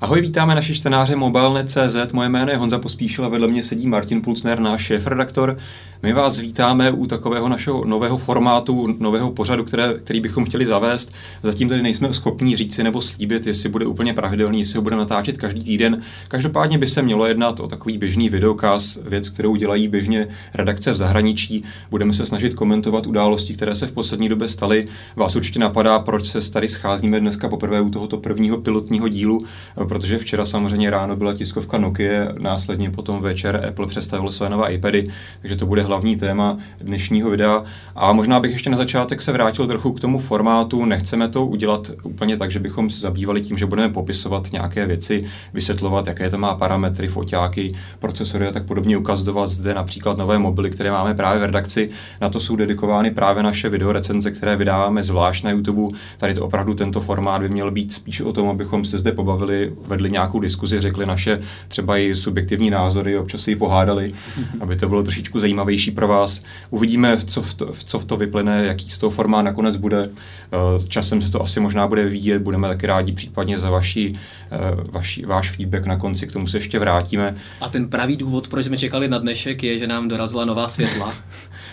Ahoj, vítáme naši čtenáře mobilnet.cz. Moje jméno je Honza Pospíšil a vedle mě sedí Martin Pulcner, náš šéf-redaktor. My vás vítáme u takového našeho nového formátu, nového pořadu, které, který bychom chtěli zavést. Zatím tady nejsme schopni říci nebo slíbit, jestli bude úplně pravidelný, jestli ho budeme natáčet každý týden. Každopádně by se mělo jednat o takový běžný videokaz, věc, kterou dělají běžně redakce v zahraničí. Budeme se snažit komentovat události, které se v poslední době staly. Vás určitě napadá, proč se tady scházíme dneska poprvé u tohoto prvního pilotního dílu protože včera samozřejmě ráno byla tiskovka Nokia, následně potom večer Apple představil své nové iPady, takže to bude hlavní téma dnešního videa. A možná bych ještě na začátek se vrátil trochu k tomu formátu. Nechceme to udělat úplně tak, že bychom se zabývali tím, že budeme popisovat nějaké věci, vysvětlovat, jaké to má parametry, foťáky, procesory a tak podobně, ukazovat zde například nové mobily, které máme právě v redakci. Na to jsou dedikovány právě naše videorecenze, které vydáváme zvlášť na YouTube. Tady to opravdu tento formát by měl být spíš o tom, abychom se zde pobavili vedli nějakou diskuzi, řekli naše třeba i subjektivní názory, občas si ji pohádali, aby to bylo trošičku zajímavější pro vás. Uvidíme, co v to, v co v to vyplyne, jaký z toho formát nakonec bude. Eh, časem se to asi možná bude vidět, budeme taky rádi případně za vaši, eh, vaši, váš feedback na konci, k tomu se ještě vrátíme. A ten pravý důvod, proč jsme čekali na dnešek, je, že nám dorazila nová světla.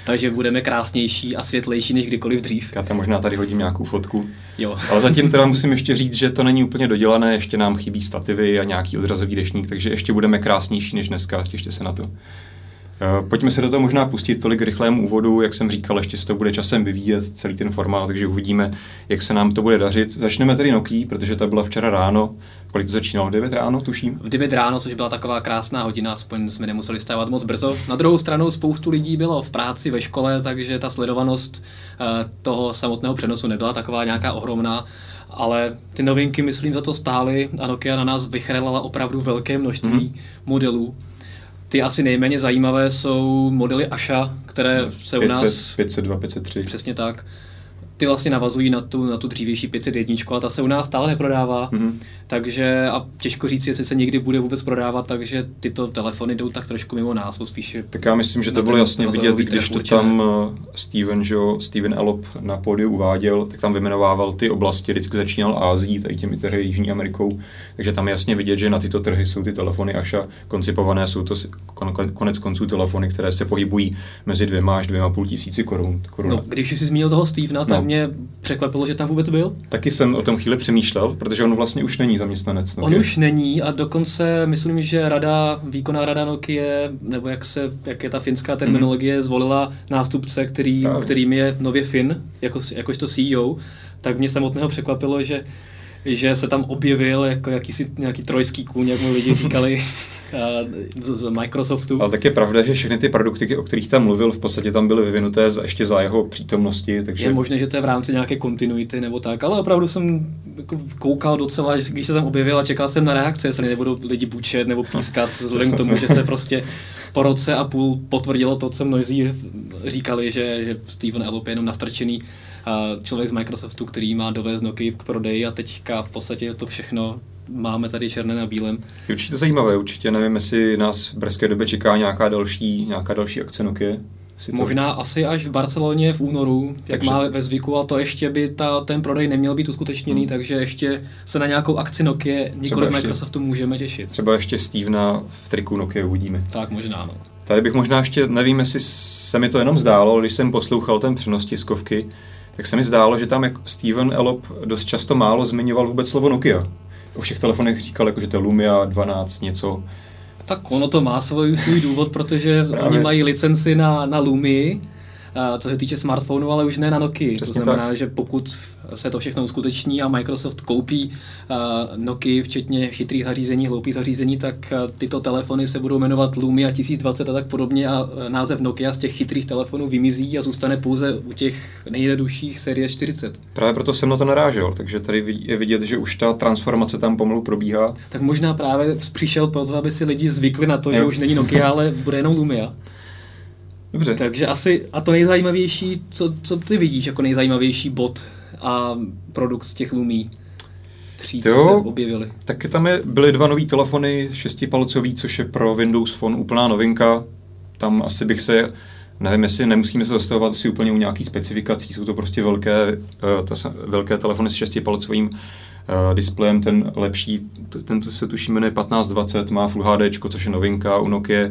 takže budeme krásnější a světlejší než kdykoliv dřív. Já tam možná tady hodím nějakou fotku. Jo. Ale zatím teda musím ještě říct, že to není úplně dodělané, ještě nám chybí stativy a nějaký odrazový dešník, takže ještě budeme krásnější než dneska, těšte se na to. Eh, pojďme se do toho možná pustit tolik rychlému úvodu, jak jsem říkal, ještě se to bude časem vyvíjet celý ten formát, takže uvidíme, jak se nám to bude dařit. Začneme tedy Nokia, protože ta byla včera ráno. Kolik to začínalo? 9 ráno, tuším? V 9 ráno, což byla taková krásná hodina, aspoň jsme nemuseli stávat moc brzo. Na druhou stranu spoustu lidí bylo v práci, ve škole, takže ta sledovanost eh, toho samotného přenosu nebyla taková nějaká ohromná ale ty novinky, myslím, za to stály a Nokia na nás vychrlala opravdu velké množství mm-hmm. modelů. Ty asi nejméně zajímavé jsou modely Asha, které no, se 500, u nás... 502, 503. Přesně tak ty vlastně navazují na tu, na tu dřívější 501, ale ta se u nás stále neprodává, mm-hmm. takže a těžko říct, jestli se někdy bude vůbec prodávat, takže tyto telefony jdou tak trošku mimo nás, spíše. Tak já myslím, že to bylo jasně vidět, když to tam uh, Steven, že, Steven Elop na pódiu uváděl, tak tam vymenovával ty oblasti, vždycky začínal Ázií, tady těmi trhy Jižní Amerikou, takže tam jasně vidět, že na tyto trhy jsou ty telefony Aša koncipované, jsou to konec konců telefony, které se pohybují mezi dvěma až dvěma půl tisíci korun. No, když jsi zmínil toho Stevena, tak no mě překvapilo, že tam vůbec byl. Taky jsem o tom chvíli přemýšlel, protože on vlastně už není zaměstnanec. Nokia. On už není a dokonce myslím, že rada, výkonná rada Nokia, nebo jak, se, jak je ta finská terminologie, mm. zvolila nástupce, který, kterým je nově Fin, jako, jakožto CEO, tak mě samotného překvapilo, že že se tam objevil jako jakýsi nějaký trojský kůň, jak mu lidi říkali, z, z Microsoftu. Ale tak je pravda, že všechny ty produkty, o kterých tam mluvil, v podstatě tam byly vyvinuté ještě za jeho přítomnosti. Takže... Je možné, že to je v rámci nějaké kontinuity nebo tak, ale opravdu jsem jako koukal docela, když se tam objevil a čekal jsem na reakce, jestli nebudou lidi bučet nebo pískat, vzhledem k tomu, že se prostě po roce a půl potvrdilo to, co mnozí říkali, že, že Steven Elop je jenom nastrčený člověk z Microsoftu, který má dovést Nokia k prodeji a teďka v podstatě to všechno máme tady černé na bílém. Je určitě zajímavé, určitě nevím, jestli nás v brzké době čeká nějaká další, nějaká další akce Nokia. to... Možná asi až v Barceloně v únoru, jak takže... má ve zvyku, a to ještě by ta, ten prodej neměl být uskutečněný, hmm. takže ještě se na nějakou akci Nokia, nikoli Microsoftu, můžeme těšit. Třeba ještě Stevena v triku Nokia uvidíme. Tak možná, no. Tady bych možná ještě, nevím, jestli se mi to jenom zdálo, když jsem poslouchal ten přenos tiskovky, tak se mi zdálo, že tam jako Steven Elop dost často málo zmiňoval vůbec slovo Nokia. O všech telefonech říkal, jako, že to je Lumia 12 něco. Tak ono to má svůj, svůj důvod, protože Právě. oni mají licenci na, na Lumii, co se týče smartphonu, ale už ne na Nokia. Přesně to znamená, tak. že pokud se to všechno uskuteční a Microsoft koupí Nokia, včetně chytrých zařízení, hloupých zařízení, tak tyto telefony se budou jmenovat Lumia 1020 a tak podobně a název Nokia z těch chytrých telefonů vymizí a zůstane pouze u těch nejjednodušších série 40. Právě proto jsem na to narážel, takže tady je vidět, že už ta transformace tam pomalu probíhá. Tak možná právě přišel proto, aby si lidi zvykli na to, jo. že už není Nokia, ale bude jenom Lumia. Dobře. Takže asi, a to nejzajímavější, co, co ty vidíš jako nejzajímavější bod a produkt z těch Lumí? Tří, co jo, se objevily. Taky tam je, byly dva nové telefony, šestipalcový, což je pro Windows Phone úplná novinka. Tam asi bych se, nevím, jestli nemusíme se zastavovat asi úplně u nějakých specifikací, jsou to prostě velké, uh, to, velké telefony s šestipalcovým displejem, ten lepší, ten se tuším jmenuje 1520, má Full HD, což je novinka u Nokia.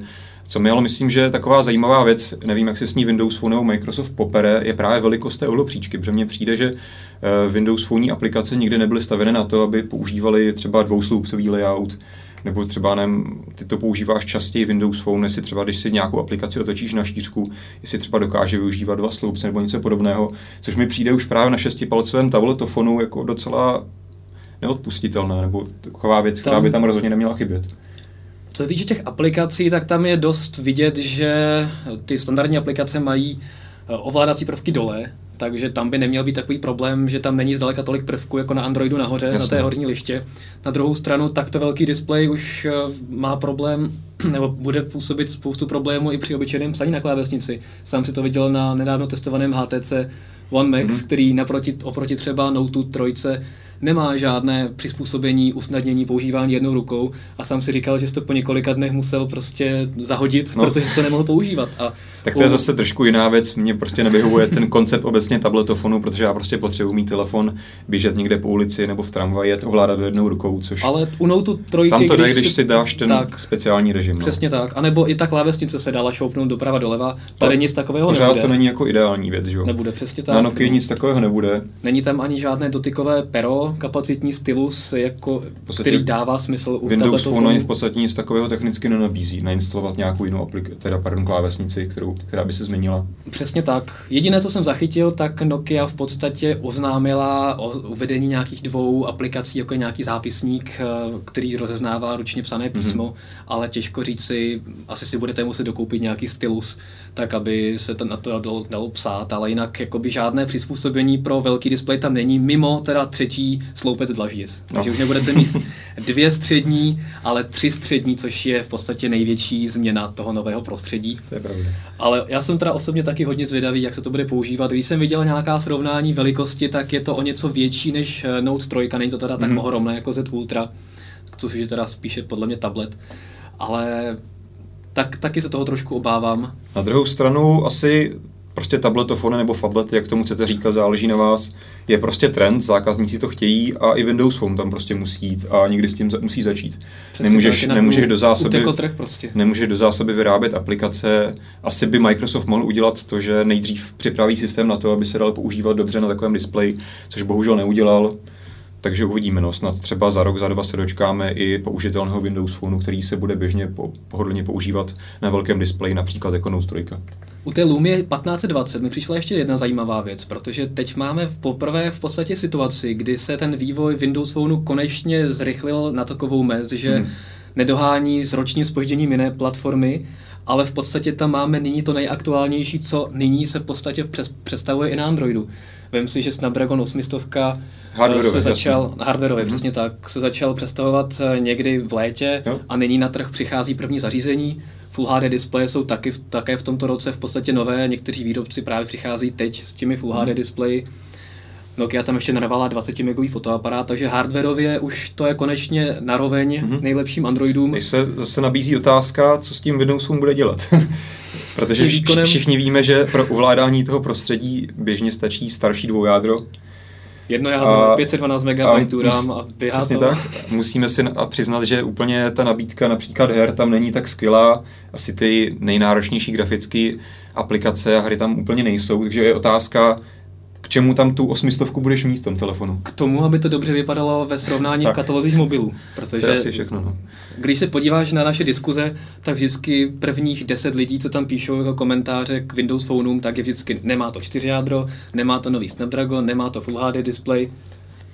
Co mi ale myslím, že je taková zajímavá věc, nevím, jak se s ní Windows Phone nebo Microsoft popere, je právě velikost té ohlopříčky, protože mně přijde, že Windows Phone aplikace nikdy nebyly stavěny na to, aby používali třeba dvousloupcový layout, nebo třeba nevím, ty to používáš častěji Windows Phone, jestli třeba když si nějakou aplikaci otočíš na šířku, jestli třeba dokáže využívat dva sloupce nebo něco podobného, což mi přijde už právě na šestipalcovém tabletofonu jako docela neodpustitelné, nebo taková věc, tam, která by tam rozhodně neměla chybět. Co se týče těch aplikací, tak tam je dost vidět, že ty standardní aplikace mají eh, ovládací prvky dole, takže tam by neměl být takový problém, že tam není zdaleka tolik prvků jako na Androidu nahoře, Jasně. na té horní liště. Na druhou stranu takto velký displej už eh, má problém, nebo bude působit spoustu problémů i při obyčejném psaní na klávesnici. Sám si to viděl na nedávno testovaném HTC One Max, mm-hmm. který naproti, oproti třeba Note 3 nemá žádné přizpůsobení, usnadnění používání jednou rukou a sám si říkal, že jsi to po několika dnech musel prostě zahodit, no. protože to nemohl používat. A tak to je zase trošku jiná věc. Mně prostě nevyhovuje ten koncept obecně tabletofonu, protože já prostě potřebuji mít telefon, běžet někde po ulici nebo v tramvaji, jet ovládat jednou rukou, což... Ale u Note 3, Tam to jde, když, si dáš ten tak, speciální režim. No. Přesně tak. A nebo i ta klávesnice se dala šoupnout doprava doleva. Tady nic takového nebude. to není jako ideální věc, že jo? Nebude, přesně tak. Na Nokia nic takového nebude. Není tam ani žádné dotykové pero, kapacitní stylus, jako, který dává smysl u Windows Phone ani v podstatě nic takového technicky nenabízí, nainstalovat nějakou jinou aplikaci, teda pardon, klávesnici, kterou, která by se změnila. Přesně tak. Jediné, co jsem zachytil, tak Nokia v podstatě oznámila o uvedení nějakých dvou aplikací, jako je nějaký zápisník, eh, který rozeznává ručně psané písmo, mm-hmm. ale těžko říci, asi si budete muset dokoupit nějaký stylus, tak aby se to na to dalo, dalo psát, ale jinak jakoby žádné přizpůsobení pro velký displej tam není, mimo teda třetí sloupec dlaždic. Takže no. už nebudete mít dvě střední, ale tři střední, což je v podstatě největší změna toho nového prostředí. To je pravda. Ale já jsem teda osobně taky hodně zvědavý, jak se to bude používat. Když jsem viděl nějaká srovnání velikosti, tak je to o něco větší než eh, Note 3, není to teda tak mm. ohromné jako Z Ultra, což je teda spíše podle mě tablet. Ale tak, taky se toho trošku obávám. Na druhou stranu asi prostě tabletofony nebo fablety, jak tomu chcete říkat, záleží na vás. Je prostě trend, zákazníci to chtějí a i Windows Phone tam prostě musí jít a někdy s tím musí začít. Přesně nemůžeš, nemůžeš, do zásoby, trh prostě. nemůžeš do zásoby vyrábět aplikace. Asi by Microsoft mohl udělat to, že nejdřív připraví systém na to, aby se dal používat dobře na takovém displeji, což bohužel neudělal. Takže uvidíme, no, snad třeba za rok, za dva se dočkáme i použitelného Windows Phoneu, který se bude běžně po, pohodlně používat na velkém displeji, například jako Note 3. U té Lumie 1520 mi přišla ještě jedna zajímavá věc, protože teď máme poprvé v podstatě situaci, kdy se ten vývoj Windows Phoneu konečně zrychlil na takovou mez, že hmm. nedohání s ročním spožděním jiné platformy, ale v podstatě tam máme nyní to nejaktuálnější, co nyní se v podstatě představuje i na Androidu. Vím si, že Snapdragon 800 hardwareově, se začal, hardwareově, mm-hmm. přesně tak, se začal představovat eh, někdy v létě jo. a nyní na trh přichází první zařízení. Full HD displeje jsou taky, také v tomto roce v podstatě nové, někteří výrobci právě přichází teď s těmi Full HD mhm. displeji. Nokia tam ještě narvala 20 megový fotoaparát, takže hardwareově už to je konečně naroveň mm-hmm. nejlepším Androidům. Teď se zase nabízí otázka, co s tím Windows Phone bude dělat. Protože výkonem... všichni víme, že pro ovládání toho prostředí běžně stačí starší dvoujádro, Jedno jádro, 512 MB RAM a běhá Přesně to. tak. Musíme si přiznat, že úplně ta nabídka například her tam není tak skvělá. Asi ty nejnáročnější grafické aplikace a hry tam úplně nejsou, takže je otázka, čemu tam tu osmistovku budeš mít v tom telefonu? K tomu, aby to dobře vypadalo ve srovnání v katalozích mobilů. Protože to je asi všechno. No. Když se podíváš na naše diskuze, tak vždycky prvních deset lidí, co tam píšou jako komentáře k Windows Phoneům, tak je vždycky nemá to 4 jádro, nemá to nový Snapdragon, nemá to Full HD display.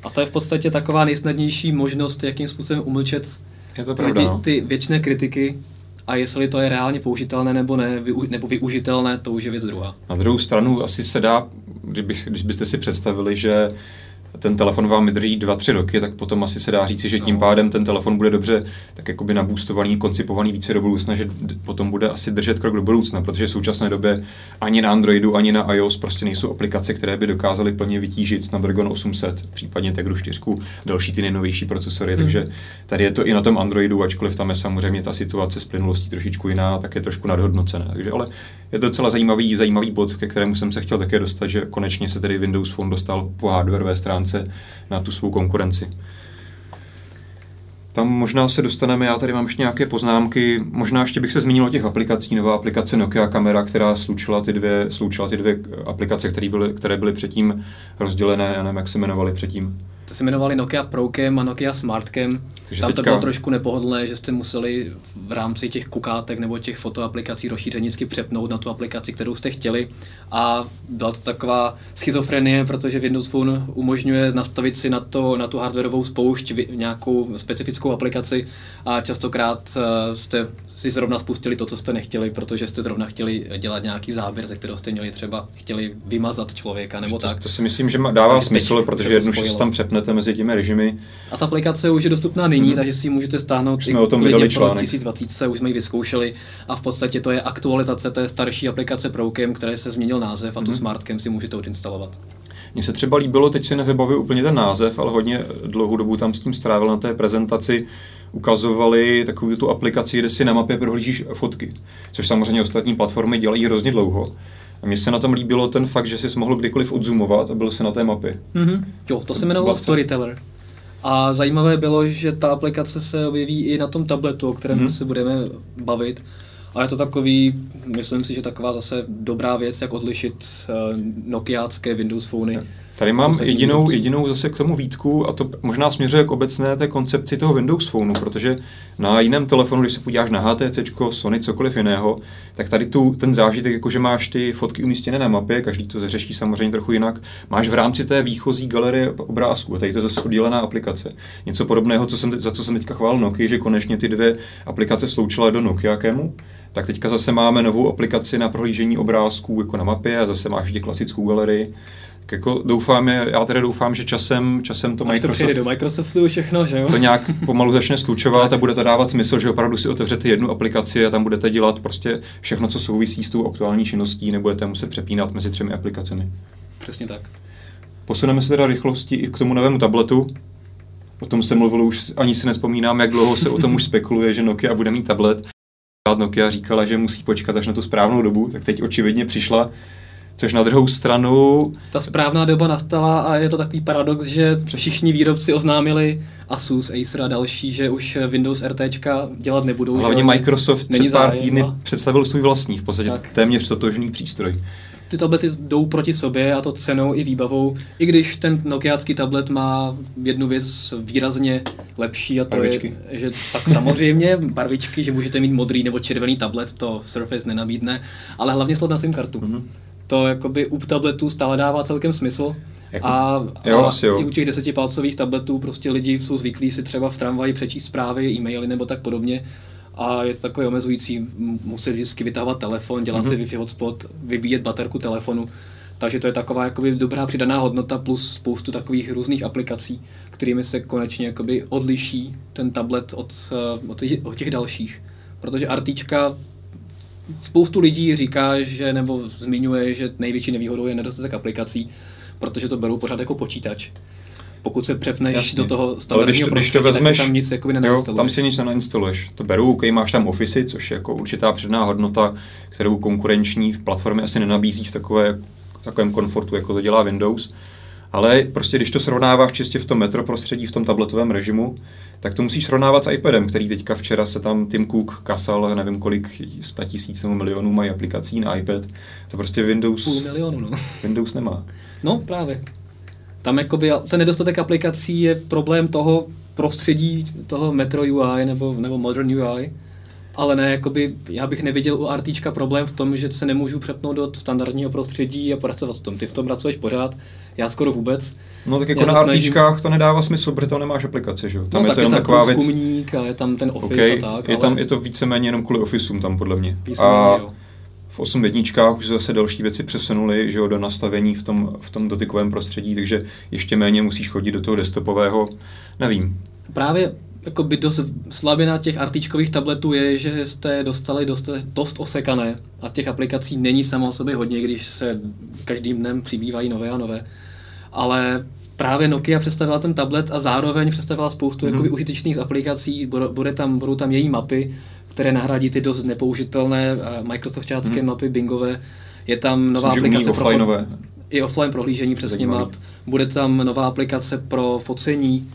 A to je v podstatě taková nejsnadnější možnost, jakým způsobem umlčet je to pravda, ty, no. ty věčné kritiky a jestli to je reálně použitelné nebo ne, nebo využitelné, to už je věc druhá. Na druhou stranu asi se dá, kdybych, když byste si představili, že ten telefon vám vydrží 2-3 roky, tak potom asi se dá říci, že tím no. pádem ten telefon bude dobře tak jakoby nabůstovaný, koncipovaný více do budoucna, že potom bude asi držet krok do budoucna, protože v současné době ani na Androidu, ani na iOS prostě nejsou aplikace, které by dokázaly plně vytížit Snapdragon 800, případně Tegru 4, další ty nejnovější procesory, hmm. takže tady je to i na tom Androidu, ačkoliv tam je samozřejmě ta situace s plynulostí trošičku jiná, tak je trošku nadhodnocená. Takže ale je to docela zajímavý, zajímavý bod, ke kterému jsem se chtěl také dostat, že konečně se tedy Windows Phone dostal po hardwareové stránce šance na tu svou konkurenci. Tam možná se dostaneme, já tady mám ještě nějaké poznámky, možná ještě bych se zmínil o těch aplikacích, nová aplikace Nokia Kamera, která slučila ty dvě, slučila ty dvě aplikace, které byly, které byly předtím rozdělené, já nevím, jak se jmenovaly předtím to se jmenovali Nokia Procam a Nokia Smartcam. Takže Tam teďka... to bylo trošku nepohodlné, že jste museli v rámci těch kukátek nebo těch fotoaplikací rozšířenícky přepnout na tu aplikaci, kterou jste chtěli. A byla to taková schizofrenie, protože Windows Phone umožňuje nastavit si na, to, na tu hardwareovou spoušť nějakou specifickou aplikaci a častokrát eh, jste si zrovna spustili to, co jste nechtěli, protože jste zrovna chtěli dělat nějaký záběr, ze kterého jste měli třeba chtěli vymazat člověka nebo to, tak. To si myslím, že dává tak smysl, protože jednu se tam přepnete mezi těmi režimy. A ta aplikace už je dostupná nyní, mm-hmm. takže si ji můžete stáhnout jsme o tom vydali článek. 1020, už jsme ji vyzkoušeli a v podstatě to je aktualizace té starší aplikace Procam, které se změnil název a mm-hmm. tu mhm. Smartcam si můžete odinstalovat. Mně se třeba líbilo, teď si nevybavím úplně ten název, ale hodně dlouhou dobu tam s tím strávil na té prezentaci, ukazovali takovou tu aplikaci, kde si na mapě prohlížíš fotky, což samozřejmě ostatní platformy dělají hrozně dlouho. A mně se na tom líbilo ten fakt, že jsi mohl kdykoliv odzumovat a byl se na té mapě. Mm-hmm. Jo, to se jmenovalo Storyteller. A zajímavé bylo, že ta aplikace se objeví i na tom tabletu, o kterém mm-hmm. se budeme bavit. A je to takový, myslím si, že taková zase dobrá věc, jak odlišit uh, nokiácké Windows Phony. Yeah Tady mám jedinou, jedinou zase k tomu výtku a to možná směřuje k obecné té koncepci toho Windows Phoneu, protože na jiném telefonu, když se podíváš na HTC, Sony, cokoliv jiného, tak tady tu, ten zážitek, jako že máš ty fotky umístěné na mapě, každý to zařeší samozřejmě trochu jinak, máš v rámci té výchozí galerie obrázků a tady to je zase oddělená aplikace. Něco podobného, co jsem, za co jsem teďka chválil Nokia, že konečně ty dvě aplikace sloučila do Nokia Camu, tak teďka zase máme novou aplikaci na prohlížení obrázků jako na mapě a zase máš vždy klasickou galerii jako doufám, já tedy doufám, že časem, časem to Microsoft... to přijde do Microsoftu všechno, že jo? To nějak pomalu začne slučovat a bude to dávat smysl, že opravdu si otevřete jednu aplikaci a tam budete dělat prostě všechno, co souvisí s tou aktuální činností, nebudete muset přepínat mezi třemi aplikacemi. Přesně tak. Posuneme se teda rychlosti i k tomu novému tabletu. O tom se mluvilo už, ani si nespomínám, jak dlouho se o tom už spekuluje, že Nokia bude mít tablet. Nokia říkala, že musí počkat až na tu správnou dobu, tak teď očividně přišla Což na druhou stranu... Ta správná doba nastala a je to takový paradox, že všichni výrobci oznámili Asus, Acer a další, že už Windows RT dělat nebudou. Hlavně že Microsoft není před pár týdny a... představil svůj vlastní, v podstatě tak. téměř totožný přístroj. Ty tablety jdou proti sobě a to cenou i výbavou, i když ten nokiácký tablet má jednu věc výrazně lepší a to barvičky. je, že tak samozřejmě barvičky, že můžete mít modrý nebo červený tablet, to Surface nenabídne, ale hlavně slot na SIM kartu. Mm-hmm to jakoby u tabletů stále dává celkem smysl. Jako, a, jo, a asi jo. i u těch desetipalcových tabletů prostě lidi jsou zvyklí si třeba v tramvaji přečíst zprávy, e-maily nebo tak podobně. A je to takový omezující, musí vždycky vytahovat telefon, dělat mm-hmm. si Wi-Fi hotspot, vybíjet baterku telefonu. Takže to je taková jakoby dobrá přidaná hodnota plus spoustu takových různých aplikací, kterými se konečně jakoby odliší ten tablet od, od, těch, od těch dalších. Protože artička spoustu lidí říká, že nebo zmiňuje, že největší nevýhodou je nedostatek aplikací, protože to berou pořád jako počítač. Pokud se přepneš Jasně. do toho standardního když, když to vezmeš, tam nic jako jo, tam si nic nainstaluješ. To beru, OK, máš tam Office, což je jako určitá předná hodnota, kterou konkurenční platformy asi nenabízí v takové, v takovém komfortu, jako to dělá Windows. Ale prostě když to srovnáváš čistě v tom metro prostředí, v tom tabletovém režimu, tak to musíš srovnávat s iPadem, který teďka včera se tam Tim Cook kasal, nevím kolik, 100 tisíc nebo milionů mají aplikací na iPad. To prostě Windows... Půl milionu, no. Windows nemá. No, právě. Tam jakoby ten nedostatek aplikací je problém toho prostředí, toho Metro UI nebo, nebo Modern UI, ale ne, jakoby, já bych neviděl u RTčka problém v tom, že se nemůžu přepnout do standardního prostředí a pracovat v tom. Ty v tom pracuješ pořád, já skoro vůbec. No tak jako já na snažím... RTčkách to nedává smysl, protože to nemáš aplikace, že jo? Tam no, je to jenom je taková věc. a je tam ten Office okay, a tak. Je, ale... tam, je to víceméně jenom kvůli Officeům tam podle mě. a jo. v 8 jedničkách už zase další věci přesunuly, že jo, do nastavení v tom, v tom dotykovém prostředí, takže ještě méně musíš chodit do toho desktopového, nevím. Právě jako by dost slabina těch artičkových tabletů je, že jste dostali dost, dost osekané a těch aplikací není samo o sobě hodně, když se každým dnem přibývají nové a nové. Ale právě Nokia představila ten tablet a zároveň představila spoustu jakoby, užitečných aplikací, bude tam, budou tam její mapy, které nahradí ty dost nepoužitelné uh, Microsoftácké mm-hmm. mapy Bingové. Je tam nová Což aplikace pro, i offline prohlížení přesně map. Bude tam nová aplikace pro focení,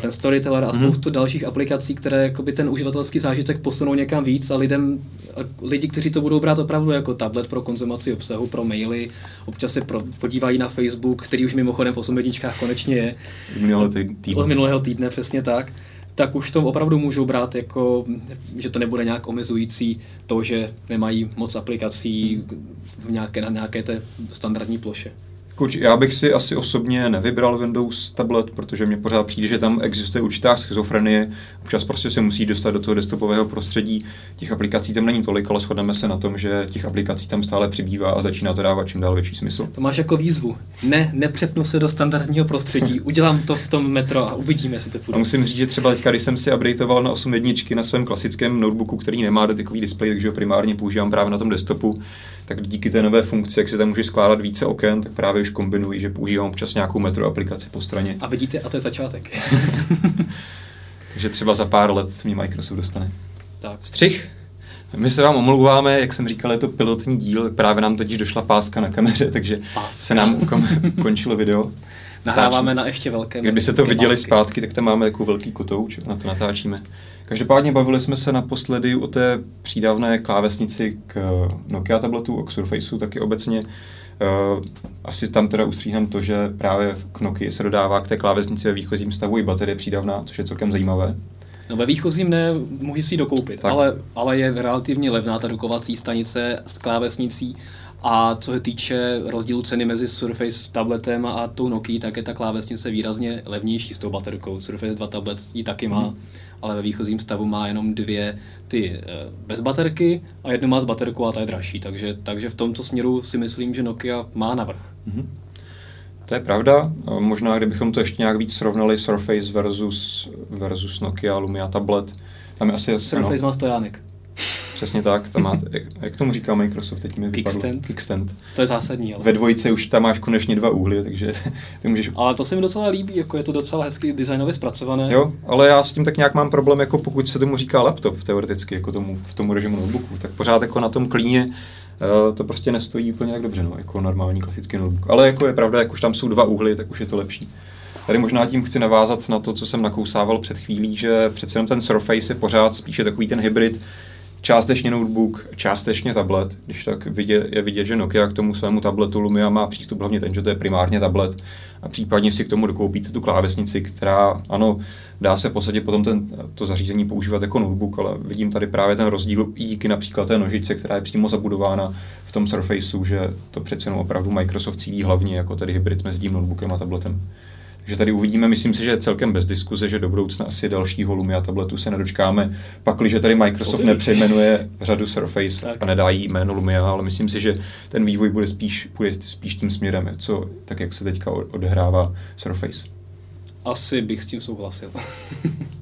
ten Storyteller a mhm. spoustu mm-hmm. dalších aplikací, které jakoby ten uživatelský zážitek posunou někam víc a lidem, a lidi, kteří to budou brát opravdu jako tablet pro konzumaci obsahu, pro maily, občas se pro, podívají na Facebook, který už mimochodem v 8 jedničkách konečně je. Minulého týdne. Od minulého týdne, přesně tak tak už to opravdu můžou brát jako, že to nebude nějak omezující to, že nemají moc aplikací v nějaké, na nějaké té standardní ploše. Kuč, já bych si asi osobně nevybral Windows tablet, protože mě pořád přijde, že tam existuje určitá schizofrenie. Občas prostě se musí dostat do toho desktopového prostředí. Těch aplikací tam není tolik, ale shodneme se na tom, že těch aplikací tam stále přibývá a začíná to dávat čím dál větší smysl. To máš jako výzvu. Ne, nepřepnu se do standardního prostředí. Udělám to v tom metro a uvidíme, jestli to půjde. A musím říct, že třeba teďka, když jsem si updateoval na 8 jedničky na svém klasickém notebooku, který nemá dotykový displej, takže ho primárně používám právě na tom desktopu, tak díky té nové funkci, jak se tam může skládat více oken, tak právě už kombinuji, že používám občas nějakou metro aplikaci po straně. A vidíte, a to je začátek. Takže třeba za pár let mě Microsoft dostane. Tak. Střih. My se vám omlouváme, jak jsem říkal, je to pilotní díl, právě nám totiž došla páska na kameře, takže páska. se nám ukončilo video. Nahráváme na ještě velké. Kdyby se to viděli pásky. zpátky, tak tam máme takovou velký kotouč, na to natáčíme. Každopádně bavili jsme se naposledy o té přídavné klávesnici k Nokia tabletu, k Surfaceu, taky obecně. Uh, asi tam teda ustříhám to, že právě k Nokia se dodává k té klávesnici ve výchozím stavu i baterie přídavná, což je celkem zajímavé. No ve výchozím ne, můžeš si ji dokoupit, ale, ale je relativně levná ta rukovací stanice s klávesnicí a co se týče rozdílu ceny mezi Surface tabletem a tou Nokia, tak je ta klávesnice výrazně levnější s tou baterkou. Surface 2 tablet ji taky má. Hmm ale ve výchozím stavu má jenom dvě ty eh, bez baterky a jednu má s baterkou a ta je dražší. Takže, takže v tomto směru si myslím, že Nokia má navrh. Mm-hmm. To je pravda. Možná, kdybychom to ještě nějak víc srovnali Surface versus, versus Nokia Lumia tablet, tam je asi... Surface no, má stojánek. Přesně tak, tam má, jak tomu říká Microsoft, teď mi Kickstand. Kickstand. To je zásadní. Ale. Ve dvojice už tam máš konečně dva úhly, takže ty můžeš... Ale to se mi docela líbí, jako je to docela hezky designově zpracované. Jo, ale já s tím tak nějak mám problém, jako pokud se tomu říká laptop teoreticky, jako tomu, v tomu režimu notebooku, tak pořád jako na tom klíně Uh, to prostě nestojí úplně tak dobře, no, jako normální klasický notebook. Ale jako je pravda, jak už tam jsou dva úhly, tak už je to lepší. Tady možná tím chci navázat na to, co jsem nakousával před chvílí, že přece jenom ten Surface je pořád spíše takový ten hybrid, částečně notebook, částečně tablet. Když tak vidět, je vidět, že Nokia k tomu svému tabletu Lumia má přístup hlavně ten, že to je primárně tablet a případně si k tomu dokoupíte tu klávesnici, která, ano, dá se v podstatě potom ten, to zařízení používat jako notebook, ale vidím tady právě ten rozdíl i díky například té nožice, která je přímo zabudována v tom Surfaceu, že to přece jenom opravdu Microsoft cílí hlavně jako tedy hybrid mezi tím notebookem a tabletem že tady uvidíme, myslím si, že je celkem bez diskuze, že do budoucna asi dalšího Lumia tabletu se nedočkáme. Pak, když tady Microsoft nepřejmenuje řadu Surface tak. a nedá jí jméno Lumia, ale myslím si, že ten vývoj bude spíš, bude spíš tím směrem, co, tak jak se teďka odehrává Surface. Asi bych s tím souhlasil.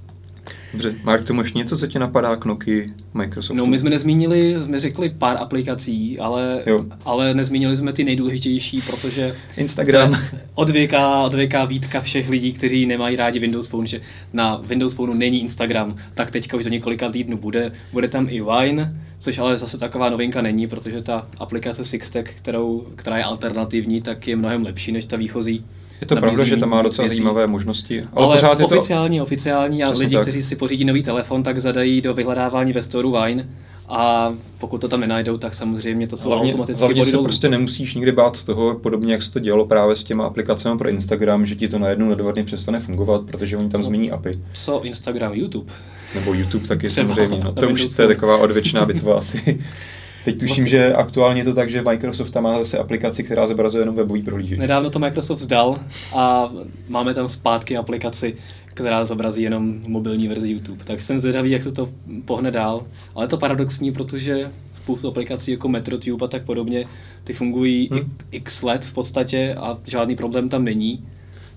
Dobře, máš k tomu ještě něco, co ti napadá k Nokia Microsoftu? No, my jsme nezmínili, jsme řekli pár aplikací, ale, ale nezmínili jsme ty nejdůležitější, protože Instagram. Odvěká, odvěká výtka všech lidí, kteří nemají rádi Windows Phone, že na Windows Phoneu není Instagram, tak teďka už do několika týdnů bude. Bude tam i Wine, což ale zase taková novinka není, protože ta aplikace Sixtech, kterou, která je alternativní, tak je mnohem lepší než ta výchozí. Je to pravda, že tam má docela věcí. zajímavé možnosti. Ale, ale pořád je oficiální, to... oficiální a Přesně lidi, tak. kteří si pořídí nový telefon, tak zadají do vyhledávání ve storu Wine a pokud to tam nenajdou, tak samozřejmě to jsou hlavně, automaticky hlavně se prostě nemusíš nikdy bát toho, podobně jak se to dělalo právě s těma aplikacemi pro Instagram, že ti to najednou na dva dny přestane fungovat, protože oni tam no, změní API. Co Instagram, YouTube? Nebo YouTube taky Třeba, samozřejmě. No, to už je taková odvěčná bitva asi. Teď tuším, že aktuálně je to tak, že Microsoft tam má zase aplikaci, která zobrazuje jenom webový prohlížeč. Nedávno to Microsoft dal a máme tam zpátky aplikaci, která zobrazí jenom mobilní verzi YouTube. Tak jsem zvědavý, jak se to pohne dál. Ale je to paradoxní, protože spoustu aplikací jako MetroTube a tak podobně, ty fungují hmm. x let v podstatě a žádný problém tam není.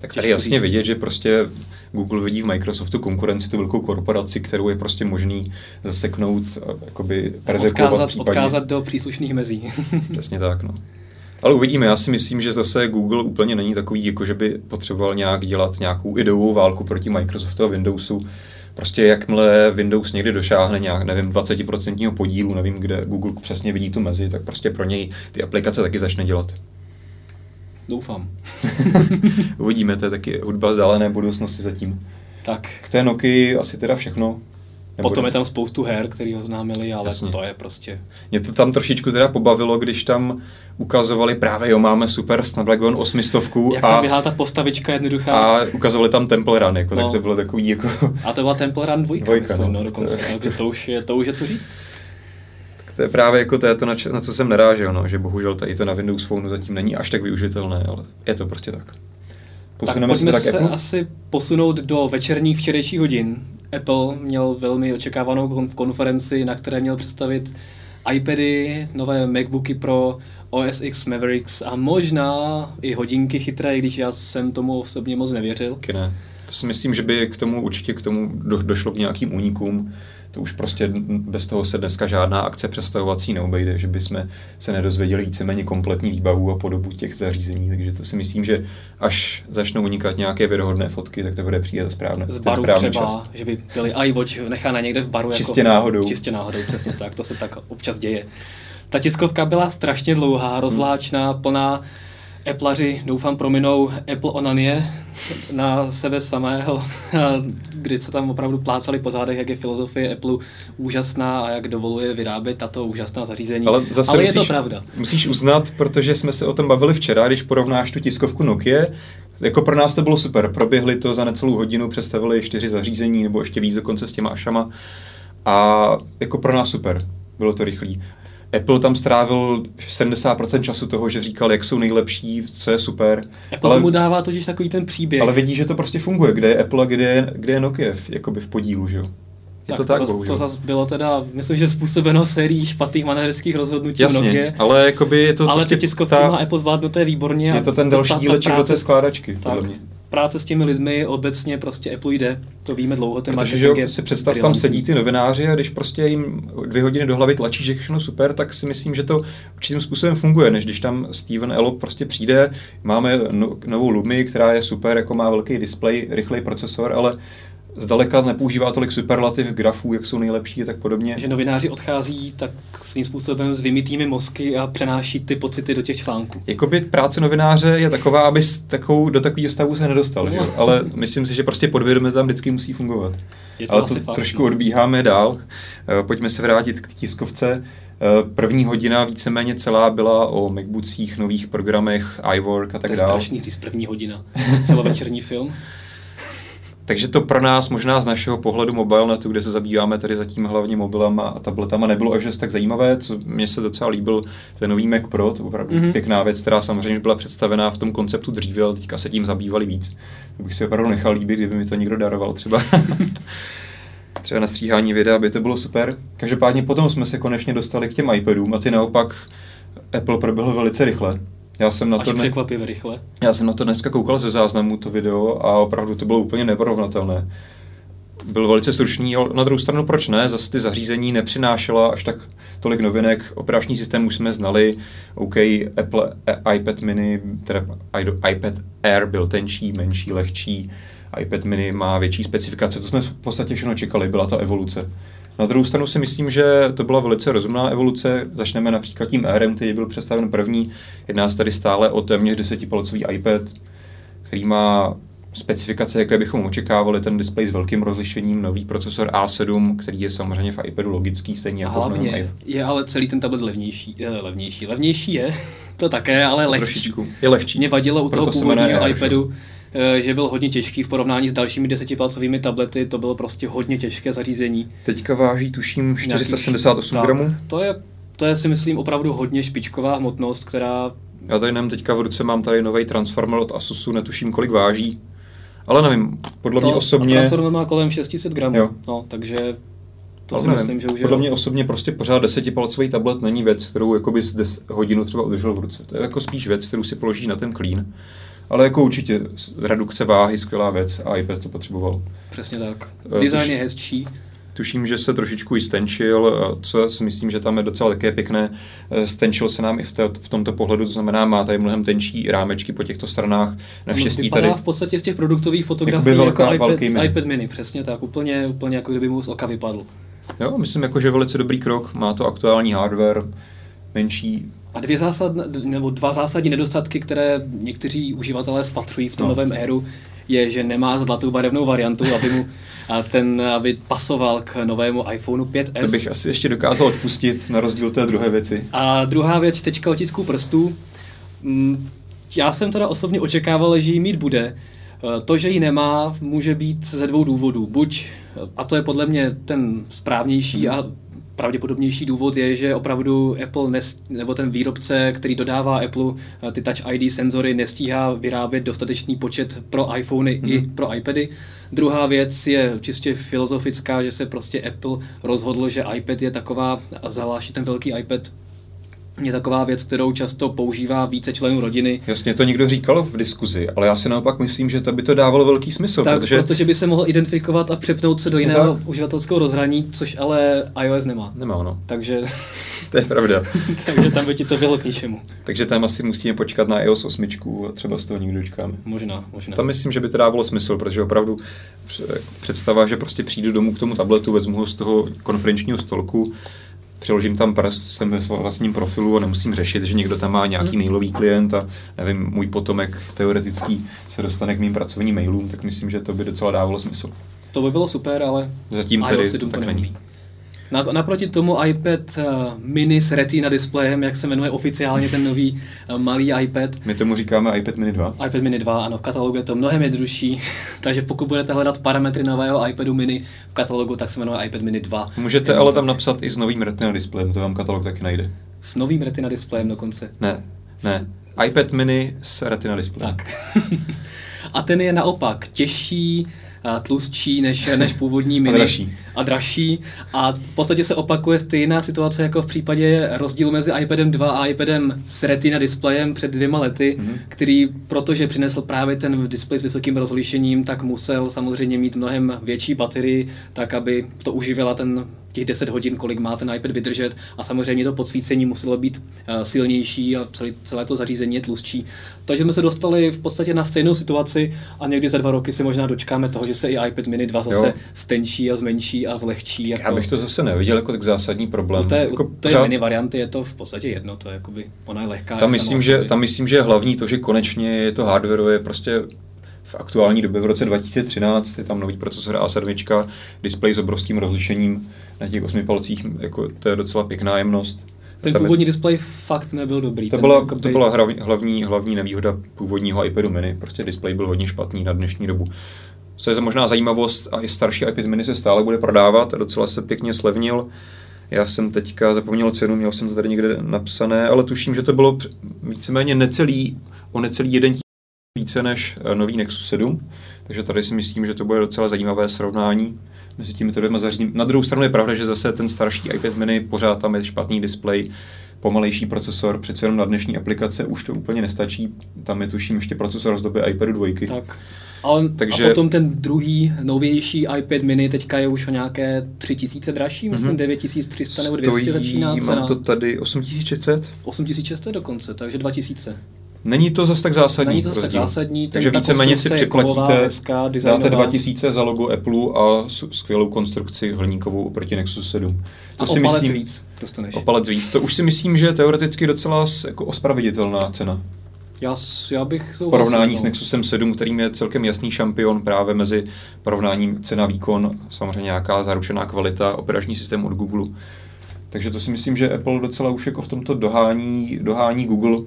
Tak tady jasně vidět, že prostě Google vidí v Microsoftu konkurenci, tu velkou korporaci, kterou je prostě možný zaseknout, jakoby odkázat, případně. odkázat do příslušných mezí. Přesně tak, no. Ale uvidíme, já si myslím, že zase Google úplně není takový, jako že by potřeboval nějak dělat nějakou ideovou válku proti Microsoftu a Windowsu. Prostě jakmile Windows někdy došáhne nějak, nevím, 20% podílu, nevím, kde Google přesně vidí tu mezi, tak prostě pro něj ty aplikace taky začne dělat. Doufám. Uvidíme, to je taky hudba vzdálené budoucnosti zatím. Tak. K té Nokia asi teda všechno. Nebo Potom je tam spoustu her, který ho známili, ale Jasně. to je prostě... Mě to tam trošičku teda pobavilo, když tam ukazovali právě, jo, máme super Snapdragon 800. Jak tam běhá ta postavička jednoduchá. A ukazovali tam Temple Run, jako, no. tak to bylo takový jako... A to byla Temple Run 2, dvojka myslím, no, no dokonce. To, to, už je, to už je co říct. To je právě jako to, je to na, na co jsem narážel, no, že bohužel tady to na Windows Phone zatím není až tak využitelné, ale je to prostě tak. Posuneme tak pojďme se, tak se asi posunout do večerních včerejších hodin. Apple měl velmi očekávanou konferenci, na které měl představit iPady, nové MacBooky Pro, OS X Mavericks a možná i hodinky chytré, když já jsem tomu osobně moc nevěřil. Taky ne. To si myslím, že by k tomu určitě k tomu do, došlo k nějakým únikům to už prostě bez toho se dneska žádná akce představovací neobejde, že bychom se nedozvěděli víceméně kompletní výbavu a podobu těch zařízení, takže to si myslím, že až začnou unikat nějaké věrohodné fotky, tak to bude přijít správně. Z baru třeba, čas. že by byli iWatch nechána někde v baru. Čistě jako, náhodou. Čistě náhodou, přesně tak, to se tak občas děje. Ta tiskovka byla strašně dlouhá, rozvláčná, plná Appleaři doufám prominou Apple Onanie na sebe samého, kdy se tam opravdu plácali po zádech, jak je filozofie Apple úžasná a jak dovoluje vyrábět tato úžasná zařízení. Ale, zase Ale musíš, je to pravda. Musíš uznat, protože jsme se o tom bavili včera, když porovnáš tu tiskovku Nokia, jako pro nás to bylo super. Proběhli to za necelou hodinu, představili čtyři zařízení nebo ještě víc dokonce s těma ašama. A jako pro nás super. Bylo to rychlý. Apple tam strávil 70% času toho, že říkal, jak jsou nejlepší, co je super. Apple ale, tomu dává totiž takový ten příběh. Ale vidí, že to prostě funguje, kde je Apple a kde je, kde je Nokia v, jakoby v podílu, že jo. Je tak, to, tak, to, to zase bylo teda, myslím, že způsobeno sérií špatných manažerských rozhodnutí Jasně, Nokia. ale jakoby je to ale prostě ty tiskovky ta, má Apple zvládnuté výborně. Je to ten další díleček do té skládačky, tak, mě práce s těmi lidmi obecně prostě Apple jde, to víme dlouho, ten Protože že si představ, tam sedí ty novináři a když prostě jim dvě hodiny do hlavy tlačí, že všechno super, tak si myslím, že to určitým způsobem funguje, než když tam Steven Elop prostě přijde, máme no, novou Lumi, která je super, jako má velký display, rychlej procesor, ale zdaleka nepoužívá tolik superlativ grafů, jak jsou nejlepší a tak podobně. Že novináři odchází tak svým způsobem s vymitými mozky a přenáší ty pocity do těch článků. Jakoby práce novináře je taková, aby takovou, do takového stavu se nedostal, no. že? ale myslím si, že prostě podvědomě tam vždycky musí fungovat. Je to ale to fakt, trošku no. odbíháme dál. Eh, pojďme se vrátit k tiskovce. Eh, první hodina víceméně celá byla o MacBookích, nových programech, iWork a tak dále. To je strašný, když první hodina. Celovečerní film. Takže to pro nás možná z našeho pohledu mobilnetu, kde se zabýváme tady zatím hlavně mobilama a tabletama, nebylo až tak zajímavé. Co mně se docela líbil ten nový Mac Pro, to opravdu mm-hmm. pěkná věc, která samozřejmě byla představená v tom konceptu dříve, ale teďka se tím zabývali víc. To bych si opravdu nechal líbit, kdyby mi to někdo daroval třeba. třeba na stříhání videa, aby to bylo super. Každopádně potom jsme se konečně dostali k těm iPadům a ty naopak Apple proběhl velice rychle. Já jsem na Až to ne... překvapivě rychle. Já jsem na to dneska koukal ze záznamu, to video, a opravdu to bylo úplně neporovnatelné. Byl velice stručný, ale na druhou stranu proč ne? Zase ty zařízení nepřinášela až tak tolik novinek. Operační systém už jsme znali. OK, Apple iPad mini, teda iPad Air byl tenčí, menší, lehčí. iPad mini má větší specifikace. To jsme v podstatě všechno čekali, byla to evoluce. Na druhou stranu si myslím, že to byla velice rozumná evoluce. Začneme například tím Airem, který byl představen první. Jedná se tady stále o téměř 10-palcový iPad, který má specifikace, jaké bychom očekávali, ten displej s velkým rozlišením, nový procesor A7, který je samozřejmě v iPadu logický, stejně jako Hlavně v je ale celý ten tablet levnější. Je, levnější. Levnější je, to také, ale lehčí. Trošičku. Je lehčí. Mě vadilo u toho původního iPadu, že? Eh, že byl hodně těžký v porovnání s dalšími desetipalcovými tablety, to bylo prostě hodně těžké zařízení. Teďka váží tuším 478 gramů. To je, to je si myslím opravdu hodně špičková hmotnost, která... Já tady nem teďka v ruce mám tady nový Transformer od Asusu, netuším kolik váží. Ale nevím, podle to, mě osobně... Transformer má kolem 600 gramů, jo. no, takže to Ale si nevím. myslím, že už Podle mě osobně prostě pořád desetipalcový tablet není věc, kterou jakoby z des, hodinu třeba udržel v ruce. To je jako spíš věc, kterou si položí na ten klín. Ale jako určitě redukce váhy, skvělá věc a iPad to potřeboval. Přesně tak. Eh, Design Tuž, je hezčí. Tuším, že se trošičku i stenčil, co si myslím, že tam je docela také pěkné. Eh, stenčil se nám i v, té, v tomto pohledu, to znamená, má tady mnohem tenčí rámečky po těchto stranách. Naštěstí tady. v podstatě z těch produktových fotografií jako velká, jako iPad, mini. iPad mini, přesně tak, úplně, úplně jako kdyby mu z oka vypadl. Jo, myslím, jako, že velice dobrý krok, má to aktuální hardware, menší A dvě zásad, nebo dva zásadní nedostatky, které někteří uživatelé spatřují v tom no. novém éru, je, že nemá zlatou barevnou variantu, aby mu ten, aby pasoval k novému iPhoneu 5s. To bych asi ještě dokázal odpustit, na rozdíl té druhé věci. A druhá věc, tečka otisků prstů. Mm, já jsem teda osobně očekával, že ji mít bude. E, to, že ji nemá, může být ze dvou důvodů. Buď, a to je podle mě ten správnější hmm. a pravděpodobnější důvod je, že opravdu Apple nes, nebo ten výrobce, který dodává Apple eh, ty Touch ID senzory, nestíhá vyrábět dostatečný počet pro iPhony mm-hmm. i mhm. pro iPady. Druhá věc je čistě filozofická, že se prostě Apple rozhodl, že iPad je taková, a zvláště ten velký iPad, je taková věc, kterou často používá více členů rodiny. Jasně, to někdo říkal v diskuzi, ale já si naopak myslím, že to by to dávalo velký smysl. Tak, protože, protože by se mohl identifikovat a přepnout se do jiného tak. uživatelského rozhraní, což ale iOS nemá. Nemá, no. Takže... to je pravda. takže tam by ti to bylo k ničemu. takže tam asi musíme počkat na iOS 8 a třeba z toho nikdo dočkáme. Možná, možná. Tam myslím, že by to dávalo smysl, protože opravdu představa, že prostě přijdu domů k tomu tabletu, vezmu ho z toho konferenčního stolku, přiložím tam prst, jsem ve vlastním profilu a nemusím řešit, že někdo tam má nějaký mhm. mailový klient a nevím, můj potomek teoretický se dostane k mým pracovním mailům, tak myslím, že to by docela dávalo smysl. To by bylo super, ale zatím tedy tak to není. Na, naproti tomu iPad uh, mini s Retina displejem, jak se jmenuje oficiálně ten nový uh, malý iPad. My tomu říkáme iPad mini 2. iPad mini 2, ano, v katalogu je to mnohem jednodušší, takže pokud budete hledat parametry nového iPadu mini v katalogu, tak se jmenuje iPad mini 2. Můžete ale tam napsat i s novým Retina displejem, to vám katalog taky najde. S novým Retina displejem dokonce? Ne, ne. S... iPad mini s Retina displejem. Tak. A ten je naopak těžší, tlustší než, než původní mini. A dražší. A dražší. A v podstatě se opakuje stejná situace jako v případě rozdílu mezi iPadem 2 a iPadem s Retina displejem před dvěma lety, mm-hmm. který, protože přinesl právě ten displej s vysokým rozlišením, tak musel samozřejmě mít mnohem větší baterii, tak aby to uživila ten těch 10 hodin, kolik má ten iPad vydržet a samozřejmě to podsvícení muselo být uh, silnější a celý, celé to zařízení je tlustší. Takže jsme se dostali v podstatě na stejnou situaci a někdy za dva roky si možná dočkáme toho, že se i iPad mini 2 zase jo. stenčí a zmenší a zlehčí. Jako... Já bych to zase neviděl jako tak zásadní problém. U té, jako u té pořád... mini varianty je to v podstatě jedno, to je jakoby, ona je lehká. Tam myslím, že, tam myslím, že je hlavní to, že konečně je to hardware, prostě v aktuální době v roce 2013 je tam nový procesor A7, displej s obrovským rozlišením na těch osmi palcích, jako, to je docela pěkná jemnost. Ten tam původní je... displej fakt nebyl dobrý. To byla, jakoby... to byla hlavní, hlavní nevýhoda původního iPadu mini, prostě displej byl hodně špatný na dnešní dobu. Co je možná zajímavost, a i starší iPad mini se stále bude prodávat, a docela se pěkně slevnil. Já jsem teďka zapomněl cenu, měl jsem to tady někde napsané, ale tuším, že to bylo víceméně necelý, o necelý jeden více než eh, nový Nexus 7, takže tady si myslím, že to bude docela zajímavé srovnání mezi těmito dvěma zařízeními. Na druhou stranu je pravda, že zase ten starší iPad mini pořád tam je špatný displej, pomalejší procesor, přece jenom na dnešní aplikace už to úplně nestačí. Tam je tuším ještě procesor z doby iPadu 2. Tak. Ale Takže... a potom ten druhý, novější iPad mini teďka je už o nějaké 3000 dražší, myslím mm-hmm. 9300 nebo 200 Stojí, začíná cena. Mám to tady 8600. 8600 dokonce, takže 2000. Není to zase tak zásadní. Není to zase tak zásadní. Takže víceméně si připlatíte, dáte 2000 za logo Apple a skvělou konstrukci hliníkovou oproti Nexus 7. To a si o myslím, víc dostaneš. O palec víc. To už si myslím, že je teoreticky docela jako ospraveditelná cena. Já, já bych souhlasil. Porovnání no. s Nexusem 7, kterým je celkem jasný šampion právě mezi porovnáním cena výkon, samozřejmě nějaká zaručená kvalita, operační systém od Google. Takže to si myslím, že Apple docela už jako v tomto dohání, dohání Google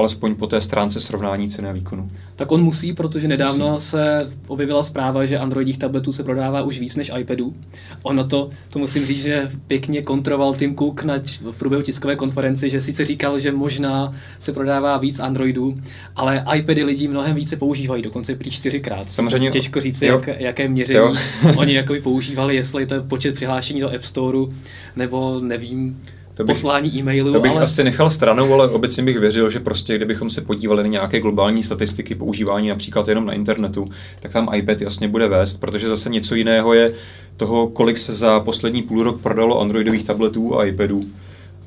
alespoň po té stránce srovnání ceny a výkonu. Tak on musí, protože nedávno musí. se objevila zpráva, že Androidích tabletů se prodává už víc než iPadů. Ono to, to musím říct, že pěkně kontroval Tim Cook na, v průběhu tiskové konferenci, že sice říkal, že možná se prodává víc Androidů, ale iPady lidi mnohem více používají, dokonce prý čtyřikrát. Samozřejmě. Těžko říct, jak, jaké měření jo. oni jakoby používali, jestli to je počet přihlášení do App Storeu, nebo nevím, to bych, poslání e-mailu. To bych ale... asi nechal stranou, ale obecně bych věřil, že prostě kdybychom se podívali na nějaké globální statistiky používání například jenom na internetu, tak tam iPad jasně bude vést, protože zase něco jiného je toho, kolik se za poslední půl rok prodalo androidových tabletů a iPadů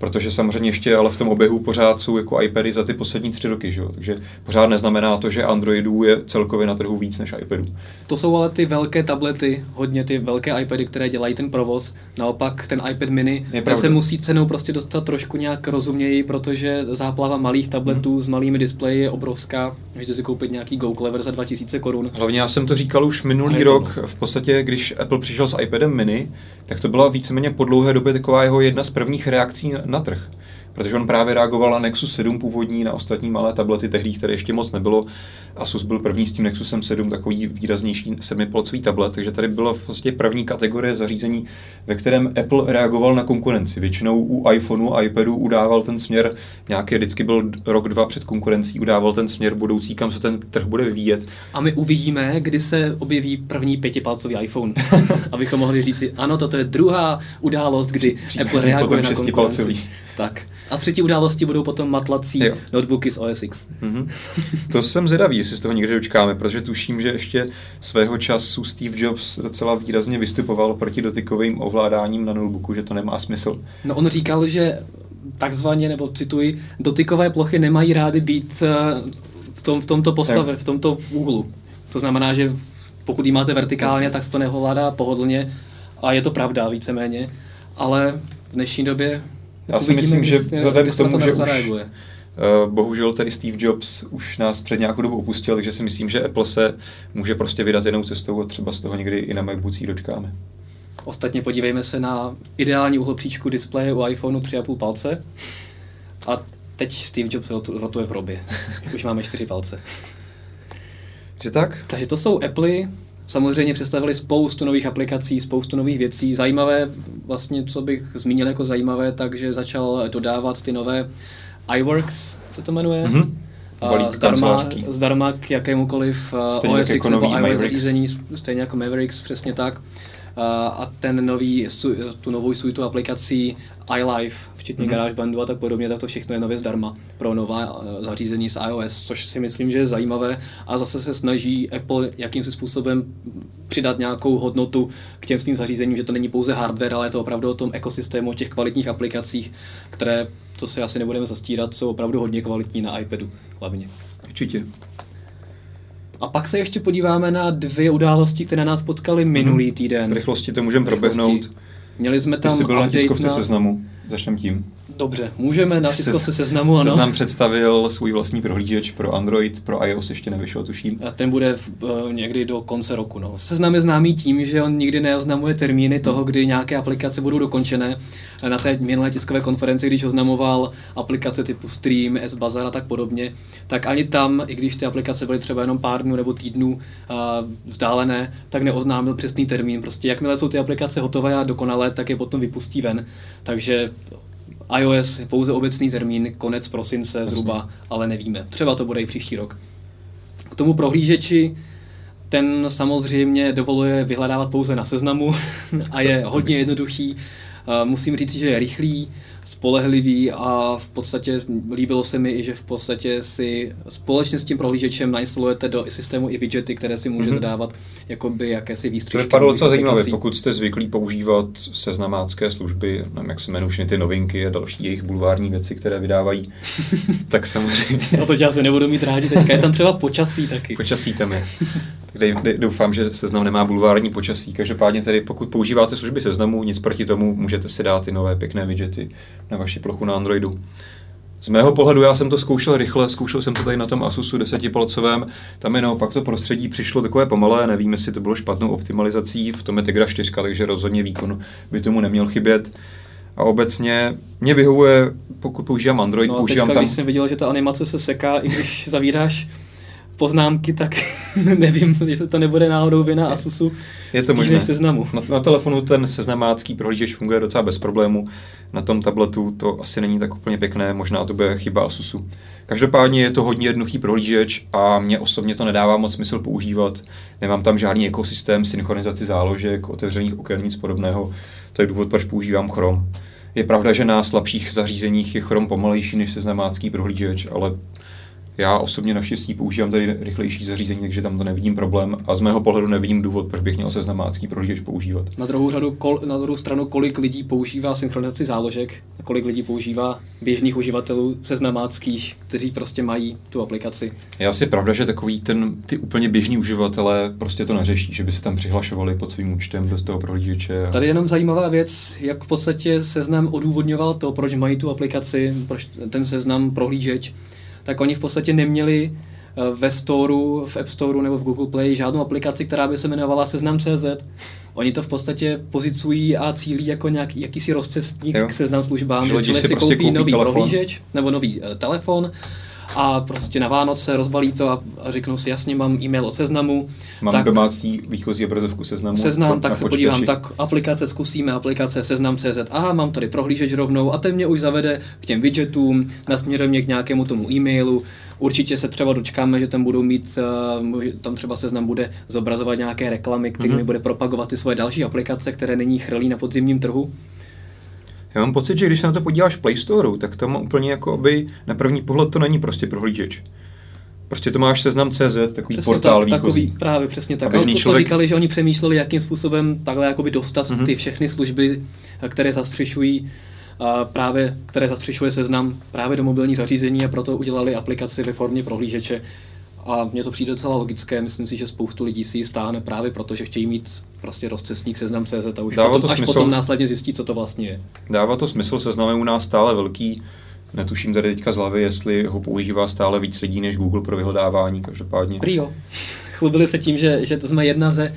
protože samozřejmě ještě ale v tom oběhu pořád jsou jako iPady za ty poslední tři roky, že jo? takže pořád neznamená to, že Androidů je celkově na trhu víc než iPadů. To jsou ale ty velké tablety, hodně ty velké iPady, které dělají ten provoz. Naopak ten iPad mini ten se musí cenou prostě dostat trošku nějak rozuměji, protože záplava malých tabletů hmm. s malými displeji je obrovská. Můžete si koupit nějaký Go Clever za 2000 korun. Hlavně já jsem to říkal už minulý rok, v podstatě, když Apple přišel s iPadem mini, tak to byla víceméně po dlouhé době taková jeho jedna z prvních reakcí na trh protože on právě reagoval na Nexus 7 původní, na ostatní malé tablety tehdy, které ještě moc nebylo. Asus byl první s tím Nexusem 7, takový výraznější sedmipolcový tablet, takže tady byla vlastně první kategorie zařízení, ve kterém Apple reagoval na konkurenci. Většinou u iPhoneu a iPadu udával ten směr, nějaký vždycky byl rok, dva před konkurencí, udával ten směr budoucí, kam se ten trh bude vyvíjet. A my uvidíme, kdy se objeví první pětipalcový iPhone, abychom mohli říct si, ano, toto je druhá událost, kdy Apple reaguje na konkurenci. Tak. A třetí události budou potom matlací jo. notebooky z OS X. Mm-hmm. To jsem zvědavý, jestli z toho někdy dočkáme, protože tuším, že ještě svého času Steve Jobs docela výrazně vystupoval proti dotykovým ovládáním na notebooku, že to nemá smysl. No on říkal, že takzvaně, nebo cituji, dotykové plochy nemají rády být eh, v, tom, v tomto postave, jo. v tomto úhlu. To znamená, že pokud ji máte vertikálně, tak se to nehovládá pohodlně a je to pravda víceméně, ale v dnešní době já si myslím, že vzhledem k tomu, že už, uh, bohužel tady Steve Jobs už nás před nějakou dobu opustil, takže si myslím, že Apple se může prostě vydat jinou cestou a třeba z toho někdy i na MacBookích dočkáme. Ostatně podívejme se na ideální uhlopříčku displeje u iPhoneu 3,5 palce. A teď Steve Jobs rotuje v robě. Už máme 4 palce. Že tak? Takže to jsou Apple, Samozřejmě představili spoustu nových aplikací, spoustu nových věcí. Zajímavé, vlastně, co bych zmínil jako zajímavé, takže začal dodávat ty nové iWorks, co to jmenuje? Mm-hmm. Uh, zdarma, zdarma k jakémukoliv uh, OS X nebo iOS zařízení, stejně jako Mavericks, přesně tak. Uh, a ten nový, tu novou suitu aplikací iLife, včetně mm-hmm. GarageBandu a tak podobně, tak to všechno je nově zdarma pro nová uh, zařízení z iOS, což si myslím, že je zajímavé a zase se snaží Apple jakýmsi způsobem přidat nějakou hodnotu k těm svým zařízením, že to není pouze hardware, ale je to opravdu o tom ekosystému, o těch kvalitních aplikacích, které, to si asi nebudeme zastírat, jsou opravdu hodně kvalitní na iPadu hlavně. Určitě. A pak se ještě podíváme na dvě události, které nás potkaly minulý mhm. týden. V rychlosti to můžeme proběhnout. Měli jsme tam Ty jsi byl na tiskovce na... seznamu, začneme tím. Dobře, můžeme na tiskovce seznamu, ano. Seznam představil svůj vlastní prohlížeč pro Android, pro iOS ještě nevyšel, tuším. A ten bude v, uh, někdy do konce roku. No. Seznam je známý tím, že on nikdy neoznamuje termíny toho, kdy nějaké aplikace budou dokončené. Na té minulé tiskové konferenci, když oznamoval aplikace typu Stream, S-Bazar a tak podobně, tak ani tam, i když ty aplikace byly třeba jenom pár dnů nebo týdnů uh, vzdálené, tak neoznámil přesný termín. Prostě jakmile jsou ty aplikace hotové a dokonalé, tak je potom vypustí ven. Takže iOS je pouze obecný termín, konec prosince zhruba, ale nevíme. Třeba to bude i příští rok. K tomu prohlížeči ten samozřejmě dovoluje vyhledávat pouze na seznamu a je hodně jednoduchý. Musím říct, že je rychlý, spolehlivý a v podstatě líbilo se mi i, že v podstatě si společně s tím prohlížečem nainstalujete do systému i widgety, které si můžete mm-hmm. dávat jakoby jakési výstřižky. To vypadalo docela zajímavé, pokud jste zvyklí používat seznamácké služby, nevím, jak se jmenují ty novinky a další jejich bulvární věci, které vydávají, tak samozřejmě. no to já se nebudu mít rádi, teďka je tam třeba počasí taky. Počasí tam je. Tak doufám, že seznam nemá bulvární počasí. Každopádně tedy, pokud používáte služby seznamu, nic proti tomu, můžete si dát ty nové pěkné widgety na vaši plochu na Androidu. Z mého pohledu já jsem to zkoušel rychle, zkoušel jsem to tady na tom Asusu desetipalcovém, tam je naopak to prostředí přišlo takové pomalé, nevím, jestli to bylo špatnou optimalizací, v tom je Tegra 4, takže rozhodně výkon by tomu neměl chybět. A obecně mě vyhovuje, pokud používám Android, no používám teďka, tam... když jsem viděl, že ta animace se seká, i když zavíráš poznámky, tak nevím, jestli to nebude náhodou vina Asusu. Je to možné. seznamu. Na, na telefonu ten seznamácký prohlížeč funguje docela bez problému. Na tom tabletu to asi není tak úplně pěkné, možná to bude chyba Asusu. Každopádně je to hodně jednoduchý prohlížeč a mě osobně to nedává moc smysl používat. Nemám tam žádný ekosystém, synchronizaci záložek, otevřených oken, nic podobného. To je důvod, proč používám Chrome. Je pravda, že na slabších zařízeních je Chrome pomalejší než seznamácký prohlížeč, ale já osobně naštěstí používám tady rychlejší zařízení, takže tam to nevidím problém a z mého pohledu nevidím důvod, proč bych měl seznamácký prohlížeč používat. Na druhou, řadu, kol, na druhou stranu, kolik lidí používá synchronizaci záložek, kolik lidí používá běžných uživatelů seznamáckých, kteří prostě mají tu aplikaci. Je asi pravda, že takový ten, ty úplně běžní uživatelé prostě to neřeší, že by se tam přihlašovali pod svým účtem do toho prohlížeče. A... Tady jenom zajímavá věc, jak v podstatě seznam odůvodňoval to, proč mají tu aplikaci, proč ten seznam prohlížeč, tak oni v podstatě neměli eh, ve Storeu, v App Storeu nebo v Google Play žádnou aplikaci, která by se jmenovala Seznam.cz. Oni to v podstatě pozicují a cílí jako nějaký, jakýsi rozcestník jo. k seznam službám, že, že si, si prostě koupí nový telefon. prohlížeč nebo nový uh, telefon a prostě na Vánoce rozbalí to a, a řeknou si, jasně, mám e-mail od seznamu. Mám tak, domácí výchozí obrazovku seznamu. Seznam, tak se podívám, tak aplikace zkusíme, aplikace seznam.cz, aha, mám tady prohlížeč rovnou a ten mě už zavede k těm widgetům, nasměruje mě k nějakému tomu e-mailu, Určitě se třeba dočkáme, že tam budou mít, eh, tam třeba seznam bude zobrazovat nějaké reklamy, kterými mm-hmm. bude propagovat ty svoje další aplikace, které není chrlí na podzimním trhu. Já mám pocit, že když se na to podíváš v Play Store, tak to má úplně jako by na první pohled to není prostě prohlížeč. Prostě to máš seznam CZ, takový přesně portál tak, takový, právě přesně tak. Ale to, člověk... to říkali, že oni přemýšleli, jakým způsobem takhle jakoby dostat mm-hmm. ty všechny služby, které zastřešují právě, které zastřešuje seznam právě do mobilních zařízení a proto udělali aplikaci ve formě prohlížeče. A mně to přijde docela logické, myslím si, že spoustu lidí si ji stáhne právě proto, že chtějí mít prostě rozcestník seznam CZ a už Dává potom, to až smysl. potom následně zjistí, co to vlastně je. Dává to smysl, seznam je u nás stále velký. Netuším tady teďka z hlavy, jestli ho používá stále víc lidí než Google pro vyhledávání, každopádně. Prý jo. Chlubili se tím, že, že to jsme jedna ze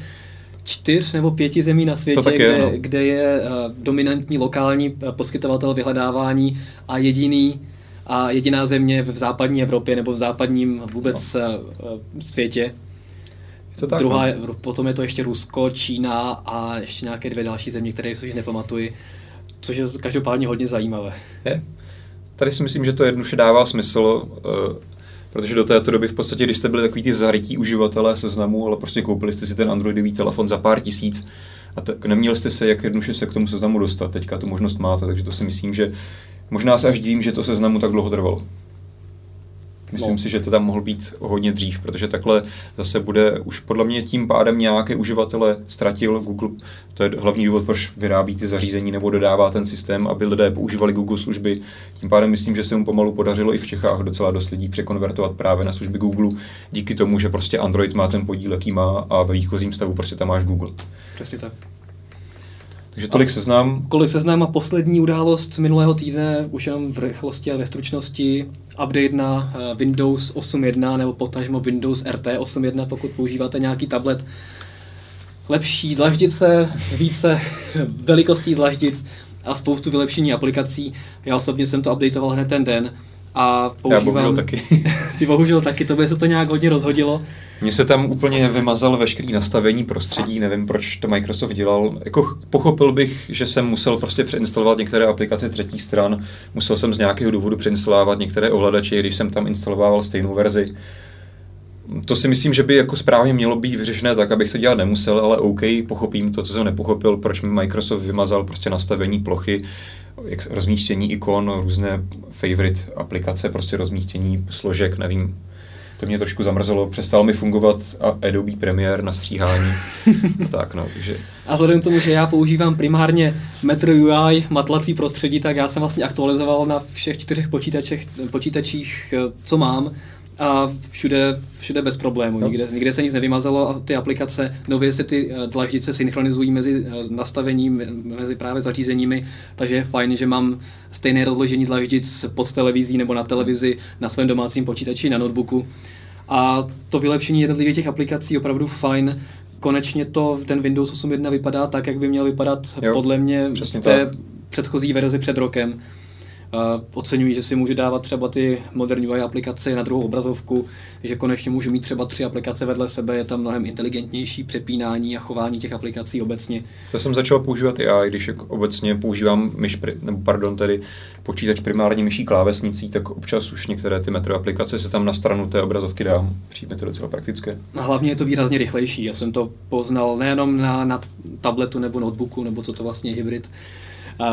čtyř nebo pěti zemí na světě, je, kde, no. kde je uh, dominantní lokální uh, poskytovatel vyhledávání a jediný a jediná země v západní Evropě nebo v západním vůbec no. uh, světě. To tak, Druhá, no. potom je to ještě Rusko, Čína a ještě nějaké dvě další země, které si už nepamatuji, což je každopádně hodně zajímavé. Je. Tady si myslím, že to jednoduše dává smysl. Uh, Protože do této doby v podstatě, když jste byli takový ty zarytí uživatelé seznamu, ale prostě koupili jste si ten Androidový telefon za pár tisíc a tak neměli jste se, jak jednoduše se k tomu seznamu dostat. Teďka tu možnost máte, takže to si myslím, že možná se až dím, že to seznamu tak dlouho trvalo. Myslím no. si, že to tam mohl být hodně dřív, protože takhle zase bude už podle mě tím pádem nějaké uživatele ztratil Google. To je hlavní důvod, proč vyrábí ty zařízení nebo dodává ten systém, aby lidé používali Google služby. Tím pádem myslím, že se mu pomalu podařilo i v Čechách docela dost lidí překonvertovat právě na služby Google díky tomu, že prostě Android má ten podíl, jaký má a ve výchozím stavu prostě tam máš Google. Přesně tak. Takže tolik seznám. Kolik seznám a poslední událost minulého týdne, už jenom v rychlosti a ve stručnosti, update na eh, Windows 8.1 nebo potažmo Windows RT 8.1, pokud používáte nějaký tablet. Lepší dlaždice, více velikostí dlaždic a spoustu vylepšení aplikací. Já osobně jsem to updateoval hned ten den a používám... Já bohužel taky. ty bohužel taky, to by se to nějak hodně rozhodilo. Mně se tam úplně vymazal veškerý nastavení prostředí, nevím, proč to Microsoft dělal. Jako pochopil bych, že jsem musel prostě přeinstalovat některé aplikace z třetích stran, musel jsem z nějakého důvodu přeinstalovat některé ovladače, když jsem tam instaloval stejnou verzi. To si myslím, že by jako správně mělo být vyřešené tak, abych to dělat nemusel, ale OK, pochopím to, co jsem nepochopil, proč mi Microsoft vymazal prostě nastavení plochy, jak rozmístění ikon, různé favorite aplikace, prostě rozmístění složek, nevím, to mě trošku zamrzelo, přestal mi fungovat Adobe Premiere na stříhání. a tak no, takže... A vzhledem k tomu, že já používám primárně Metro UI, matlací prostředí, tak já jsem vlastně aktualizoval na všech čtyřech počítačích, počítačích, co mám a všude, všude bez problémů, no. nikde, nikde se nic nevymazalo a ty aplikace, nově se ty eh, dlaždice synchronizují mezi eh, nastavením, mezi právě zařízeními, takže je fajn, že mám stejné rozložení dlaždic pod televizí nebo na televizi na svém domácím počítači, na notebooku. A to vylepšení jednotlivých těch aplikací je opravdu fajn. Konečně to ten Windows 8.1 vypadá tak, jak by měl vypadat jo, podle mě v té tak. předchozí verzi před rokem oceňují, že si můžu dávat třeba ty moderní UI aplikace na druhou obrazovku, že konečně můžu mít třeba tři aplikace vedle sebe, je tam mnohem inteligentnější přepínání a chování těch aplikací obecně. To jsem začal používat i já, když obecně používám myš, nebo pardon, tedy počítač primárně myší klávesnicí, tak občas už některé ty metro aplikace se tam na stranu té obrazovky dám. Přijde to docela praktické. A hlavně je to výrazně rychlejší. Já jsem to poznal nejenom na, na tabletu nebo notebooku, nebo co to vlastně je hybrid,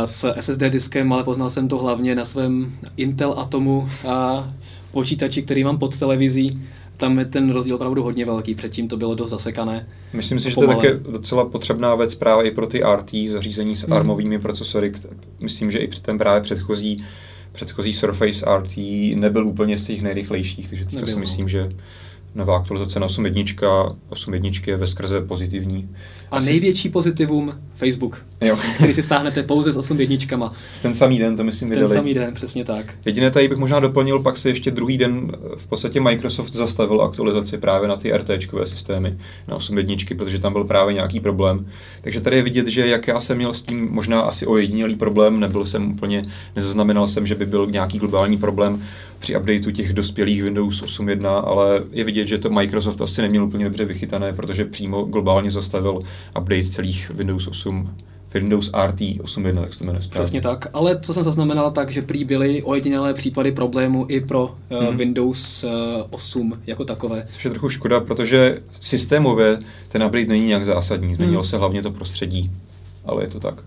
s SSD diskem, ale poznal jsem to hlavně na svém Intel Atomu a počítači, který mám pod televizí, tam je ten rozdíl opravdu hodně velký, předtím to bylo dost zasekané. Myslím si, že to je také docela potřebná věc právě i pro ty RT zařízení s hmm. armovými procesory. Myslím, že i ten právě předchozí předchozí Surface RT nebyl úplně z těch nejrychlejších, takže teďka si no. myslím, že nová aktualizace na 8.1, 8.1 je ve skrze pozitivní. A Asi... největší pozitivum Facebook, jo. který si stáhnete pouze s 8.1. V ten samý den to myslím vydali. Ten samý den, přesně tak. Jediné tady bych možná doplnil, pak se ještě druhý den v podstatě Microsoft zastavil aktualizaci právě na ty RT systémy, na 8.1, protože tam byl právě nějaký problém. Takže tady je vidět, že jak já jsem měl s tím možná asi ojedinělý problém, nebyl jsem úplně, nezaznamenal jsem, že by byl nějaký globální problém, při updateu těch dospělých Windows 8.1, ale je vidět, že to Microsoft asi neměl úplně dobře vychytané, protože přímo globálně zastavil update celých Windows 8 Windows RT 8.1, tak se to jmenuje správně. Přesně tak, ale co jsem zaznamenal, tak, že prý byly ojedinělé případy problému i pro uh, hmm. Windows uh, eh, 8 jako takové. Což je trochu škoda, protože systémově ten update není nějak zásadní, změnilo hmm. se hlavně to prostředí, ale je to tak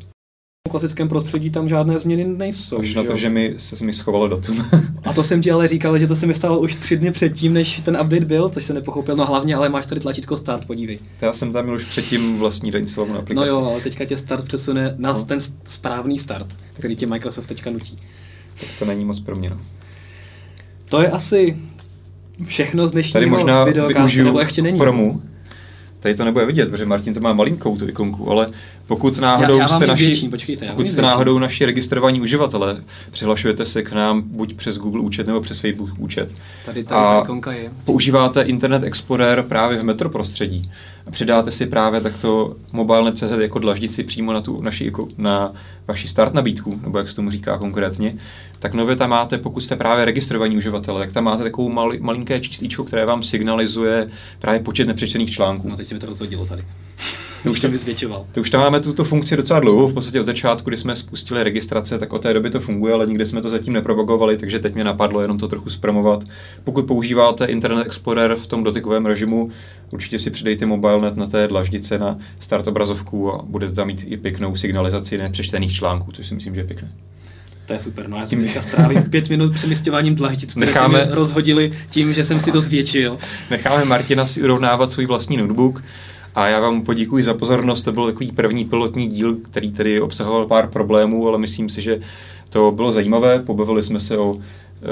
klasickém prostředí tam žádné změny nejsou. Už na to, že mi se mi schovalo datum. a to jsem ti ale říkal, že to se mi stalo už tři dny předtím, než ten update byl, což se nepochopil. No hlavně, ale máš tady tlačítko start, podívej. Já jsem tam měl už předtím vlastní reinstalovanou aplikaci. No jo, ale teďka tě start přesune na no. ten správný start, který tě Microsoft teďka nutí. Tak to není moc pro mě. No. To je asi všechno z dnešního Tady možná využiju nebo ještě není. promu, Tady to nebude vidět, protože Martin to má malinkou tu ikonku, ale pokud náhodou já, já jste, naši, větší, počkejte, pokud jste náhodou naši registrovaní uživatelé, přihlašujete se k nám buď přes Google účet nebo přes Facebook účet. Tady, tady a ta ikonka je. používáte Internet Explorer právě v metro prostředí a přidáte si právě takto mobilnet.cz jako dlaždici přímo na tu naši, na vaši start nabídku, nebo jak se tomu říká konkrétně, tak nově tam máte, pokud jste právě registrovaní uživatelé, tak tam máte takovou mali, malinké číslíčko, které vám signalizuje právě počet nepřečtených článků. No teď si mi to rozhodilo tady. To už, to, vyzvětšoval. To už tam máme tuto funkci docela dlouho, v podstatě od začátku, kdy jsme spustili registrace, tak od té doby to funguje, ale nikdy jsme to zatím nepropagovali, takže teď mě napadlo jenom to trochu zpromovat. Pokud používáte Internet Explorer v tom dotykovém režimu, určitě si přidejte MobileNet na té dlaždice na start obrazovku a budete tam mít i pěknou signalizaci nepřečtených článků, což si myslím, že je pěkné. To je super, no já tím teďka strávím pět minut přemysťováním dlaždic, které Necháme... se rozhodili tím, že jsem si to zvětšil. Necháme Martina si urovnávat svůj vlastní notebook a já vám poděkuji za pozornost, to byl takový první pilotní díl, který tedy obsahoval pár problémů, ale myslím si, že to bylo zajímavé, pobavili jsme se o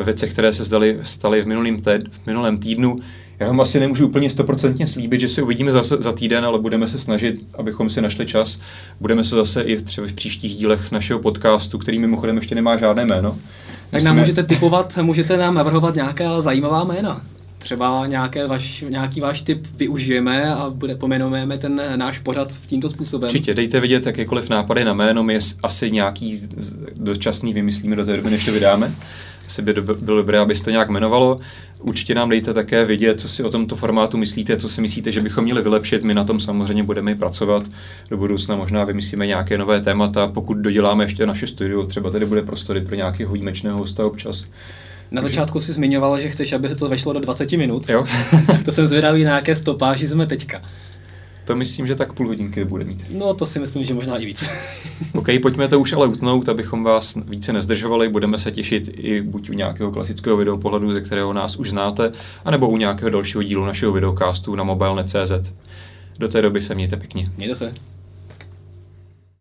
věcech, které se zdali, staly v, minulým té, v minulém týdnu. Já vám asi nemůžu úplně stoprocentně slíbit, že se uvidíme zase za týden, ale budeme se snažit, abychom si našli čas. Budeme se zase i třeba v příštích dílech našeho podcastu, který mimochodem ještě nemá žádné jméno. Tak nám můžete typovat, můžete nám navrhovat nějaká zajímavá jména. Třeba nějaké vaš, nějaký váš tip využijeme a bude pomenujeme ten náš pořad tímto způsobem. Určitě, dejte vidět jakékoliv nápady na jméno, my asi nějaký dočasný vymyslíme do té doby, než to vydáme asi by bylo dobré, aby to nějak jmenovalo. Určitě nám dejte také vidět, co si o tomto formátu myslíte, co si myslíte, že bychom měli vylepšit. My na tom samozřejmě budeme pracovat. Do budoucna možná vymyslíme nějaké nové témata. Pokud doděláme ještě naše studio, třeba tady bude prostory pro nějakého výjimečného hosta občas. Na začátku si zmiňoval, že chceš, aby se to vešlo do 20 minut. Jo. to jsem zvědavý, na jaké stopáži jsme teďka. To myslím, že tak půl hodinky bude mít. No to si myslím, že možná i víc. OK, pojďme to už ale utnout, abychom vás více nezdržovali. Budeme se těšit i buď u nějakého klasického videopohledu, ze kterého nás už znáte, anebo u nějakého dalšího dílu našeho videocastu na mobilne.cz. Do té doby se mějte pěkně. Mějte se.